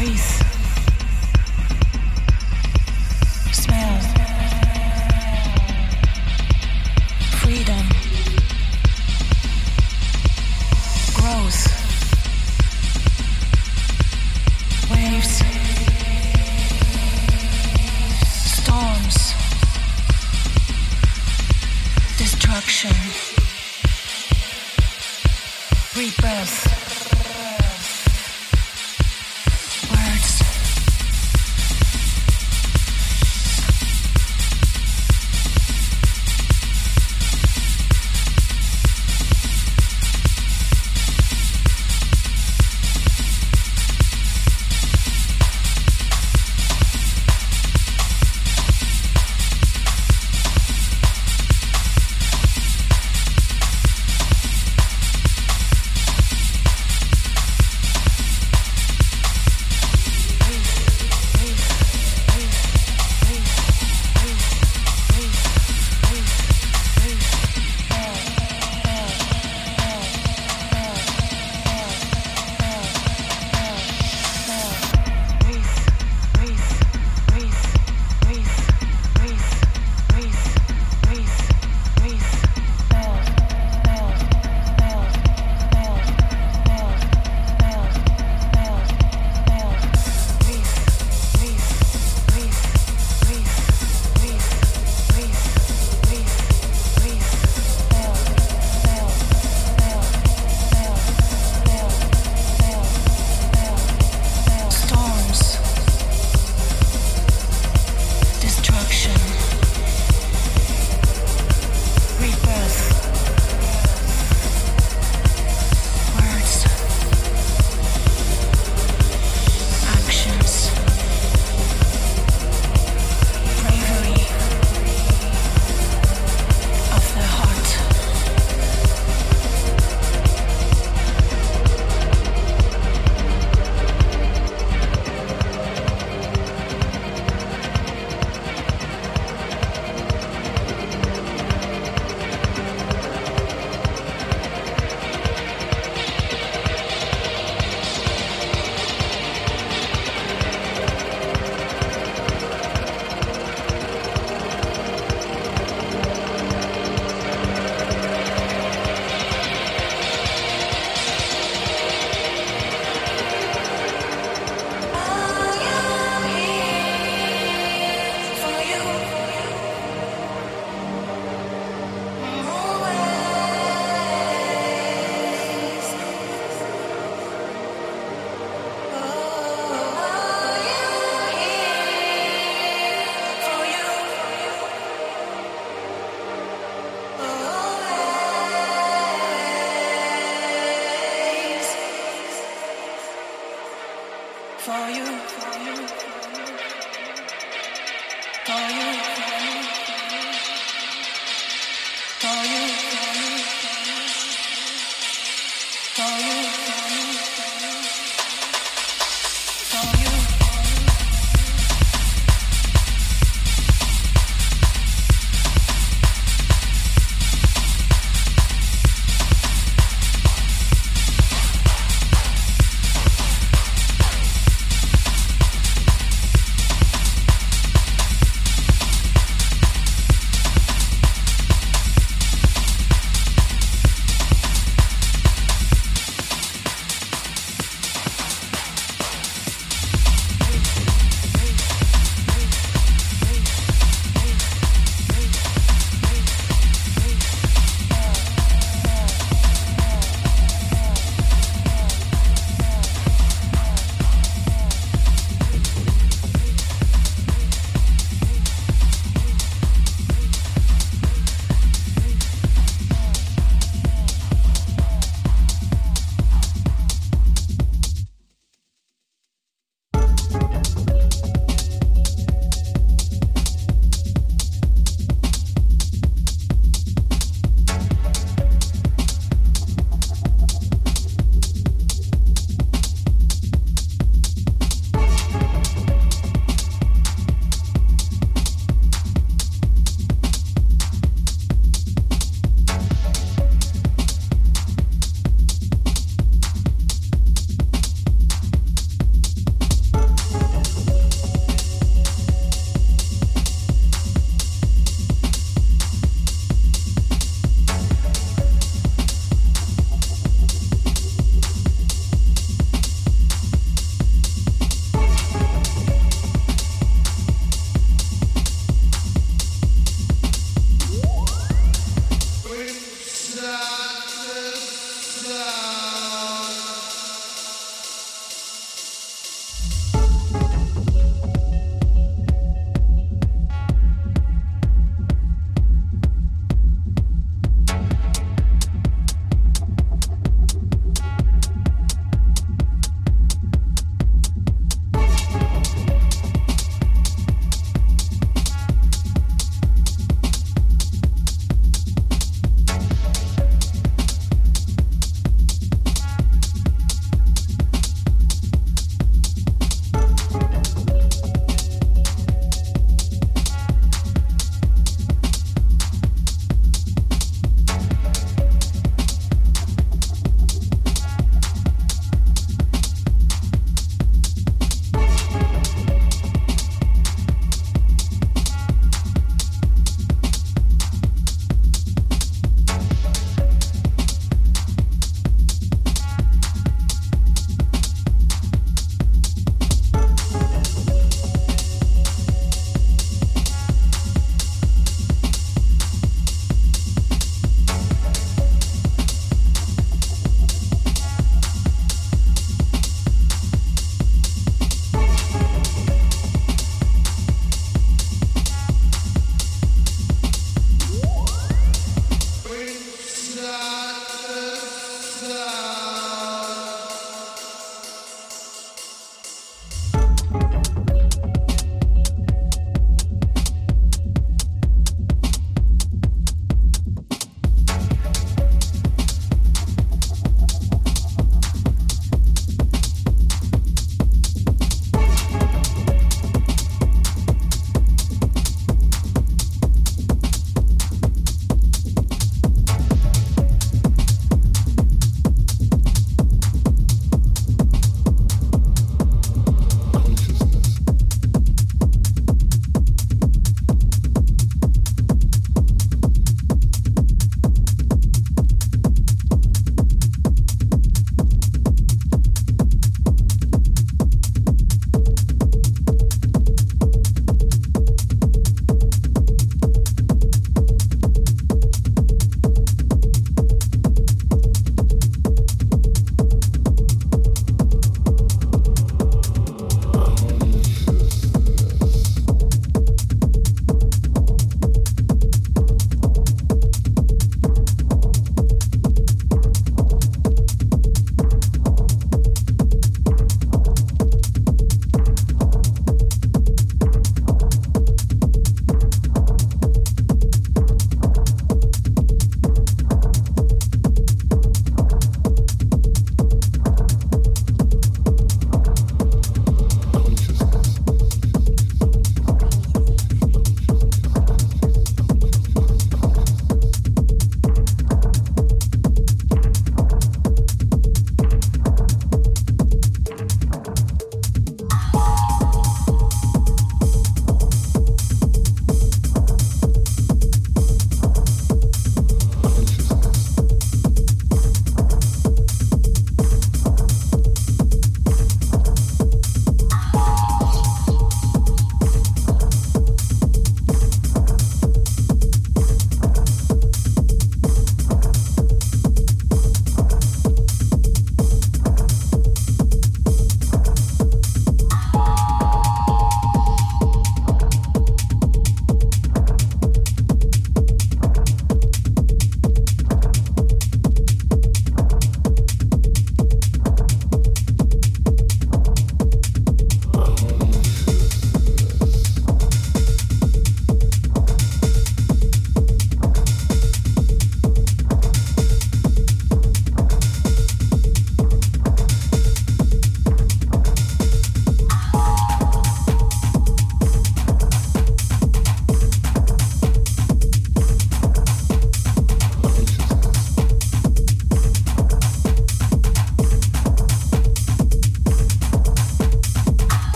grace.